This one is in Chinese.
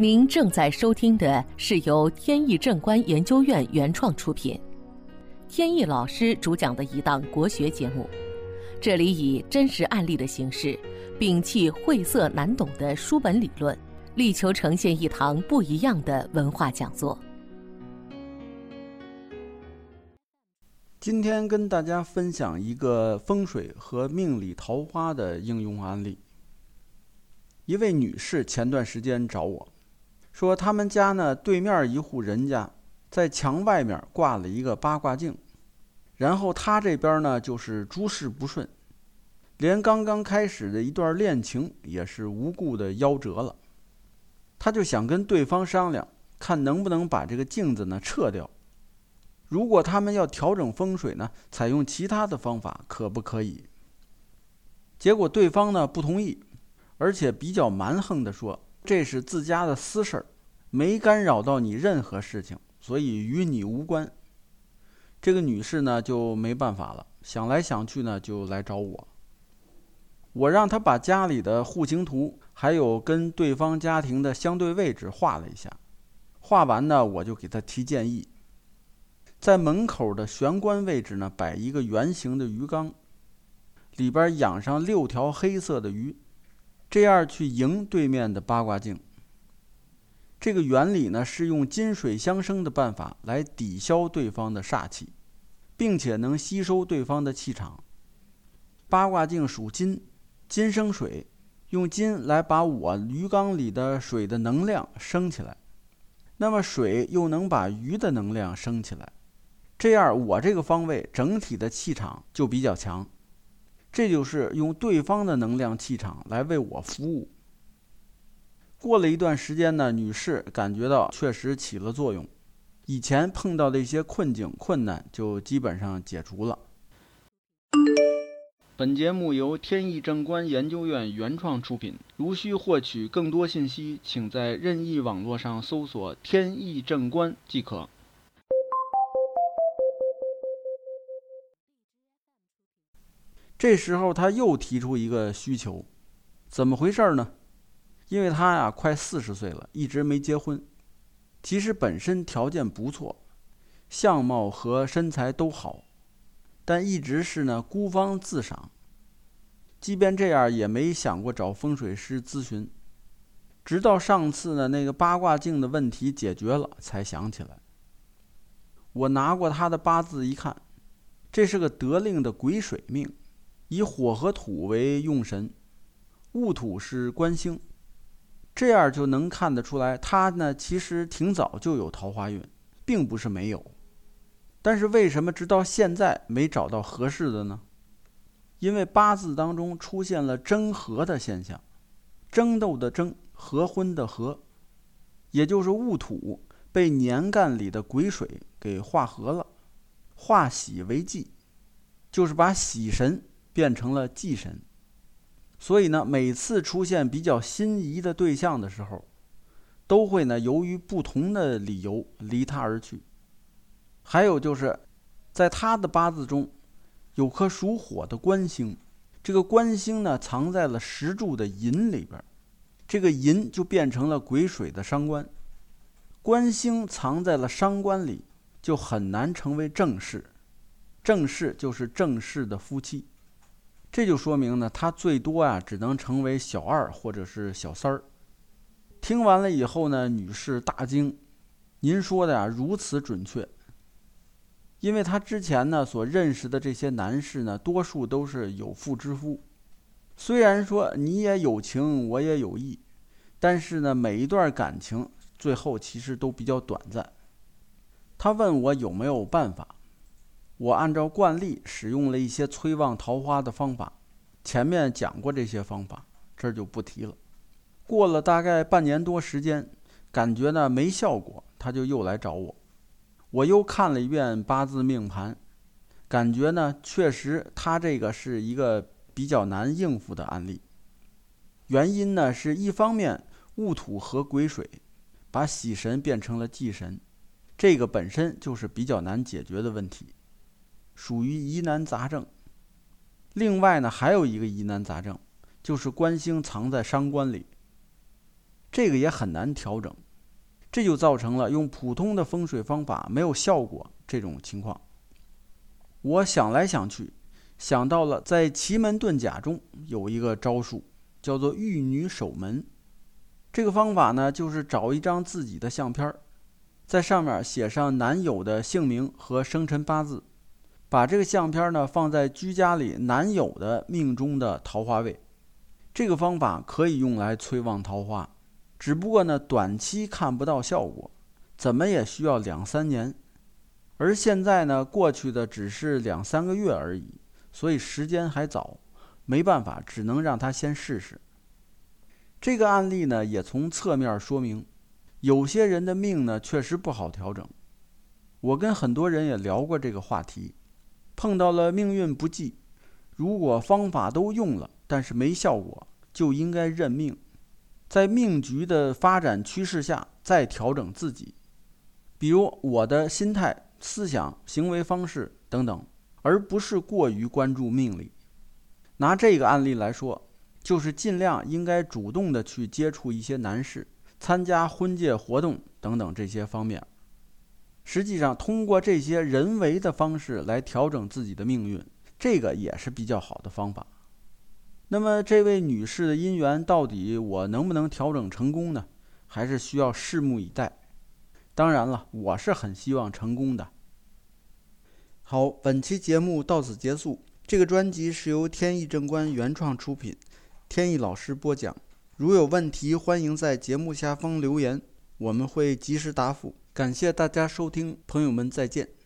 您正在收听的是由天意正观研究院原创出品，天意老师主讲的一档国学节目。这里以真实案例的形式，摒弃晦涩难懂的书本理论，力求呈现一堂不一样的文化讲座。今天跟大家分享一个风水和命理桃花的应用案例。一位女士前段时间找我。说他们家呢，对面一户人家在墙外面挂了一个八卦镜，然后他这边呢就是诸事不顺，连刚刚开始的一段恋情也是无故的夭折了。他就想跟对方商量，看能不能把这个镜子呢撤掉。如果他们要调整风水呢，采用其他的方法，可不可以？结果对方呢不同意，而且比较蛮横的说。这是自家的私事儿，没干扰到你任何事情，所以与你无关。这个女士呢就没办法了，想来想去呢就来找我。我让她把家里的户型图，还有跟对方家庭的相对位置画了一下。画完呢，我就给她提建议，在门口的玄关位置呢摆一个圆形的鱼缸，里边养上六条黑色的鱼。这样去迎对面的八卦镜。这个原理呢，是用金水相生的办法来抵消对方的煞气，并且能吸收对方的气场。八卦镜属金，金生水，用金来把我鱼缸里的水的能量升起来，那么水又能把鱼的能量升起来，这样我这个方位整体的气场就比较强。这就是用对方的能量气场来为我服务。过了一段时间呢，女士感觉到确实起了作用，以前碰到的一些困境困难就基本上解除了。本节目由天意正观研究院原创出品，如需获取更多信息，请在任意网络上搜索“天意正观”即可。这时候他又提出一个需求，怎么回事呢？因为他呀快四十岁了，一直没结婚。其实本身条件不错，相貌和身材都好，但一直是呢孤芳自赏。即便这样，也没想过找风水师咨询。直到上次呢那个八卦镜的问题解决了，才想起来。我拿过他的八字一看，这是个得令的癸水命。以火和土为用神，戊土是官星，这样就能看得出来，他呢其实挺早就有桃花运，并不是没有。但是为什么直到现在没找到合适的呢？因为八字当中出现了争合的现象，争斗的争，合婚的合，也就是戊土被年干里的癸水给化合了，化喜为忌，就是把喜神。变成了忌神，所以呢，每次出现比较心仪的对象的时候，都会呢由于不同的理由离他而去。还有就是，在他的八字中，有颗属火的官星，这个官星呢藏在了石柱的寅里边，这个寅就变成了癸水的伤官，官星藏在了伤官里，就很难成为正室，正室就是正室的夫妻。这就说明呢，他最多啊，只能成为小二或者是小三儿。听完了以后呢，女士大惊：“您说的呀，如此准确。”因为她之前呢所认识的这些男士呢，多数都是有妇之夫。虽然说你也有情，我也有意，但是呢，每一段感情最后其实都比较短暂。他问我有没有办法。我按照惯例使用了一些催旺桃花的方法，前面讲过这些方法，这儿就不提了。过了大概半年多时间，感觉呢没效果，他就又来找我。我又看了一遍八字命盘，感觉呢确实他这个是一个比较难应付的案例。原因呢是一方面戊土和癸水，把喜神变成了忌神，这个本身就是比较难解决的问题。属于疑难杂症。另外呢，还有一个疑难杂症，就是官星藏在伤官里。这个也很难调整，这就造成了用普通的风水方法没有效果这种情况。我想来想去，想到了在奇门遁甲中有一个招数，叫做玉女守门。这个方法呢，就是找一张自己的相片在上面写上男友的姓名和生辰八字，把这个相片呢放在居家里男友的命中的桃花位。这个方法可以用来催旺桃花，只不过呢短期看不到效果，怎么也需要两三年。而现在呢，过去的只是两三个月而已，所以时间还早，没办法，只能让他先试试。这个案例呢，也从侧面说明，有些人的命呢确实不好调整。我跟很多人也聊过这个话题，碰到了命运不济，如果方法都用了，但是没效果，就应该认命，在命局的发展趋势下再调整自己，比如我的心态。思想、行为方式等等，而不是过于关注命理。拿这个案例来说，就是尽量应该主动的去接触一些男士，参加婚介活动等等这些方面。实际上，通过这些人为的方式来调整自己的命运，这个也是比较好的方法。那么，这位女士的姻缘到底我能不能调整成功呢？还是需要拭目以待。当然了，我是很希望成功的。好，本期节目到此结束。这个专辑是由天意正观原创出品，天意老师播讲。如有问题，欢迎在节目下方留言，我们会及时答复。感谢大家收听，朋友们再见。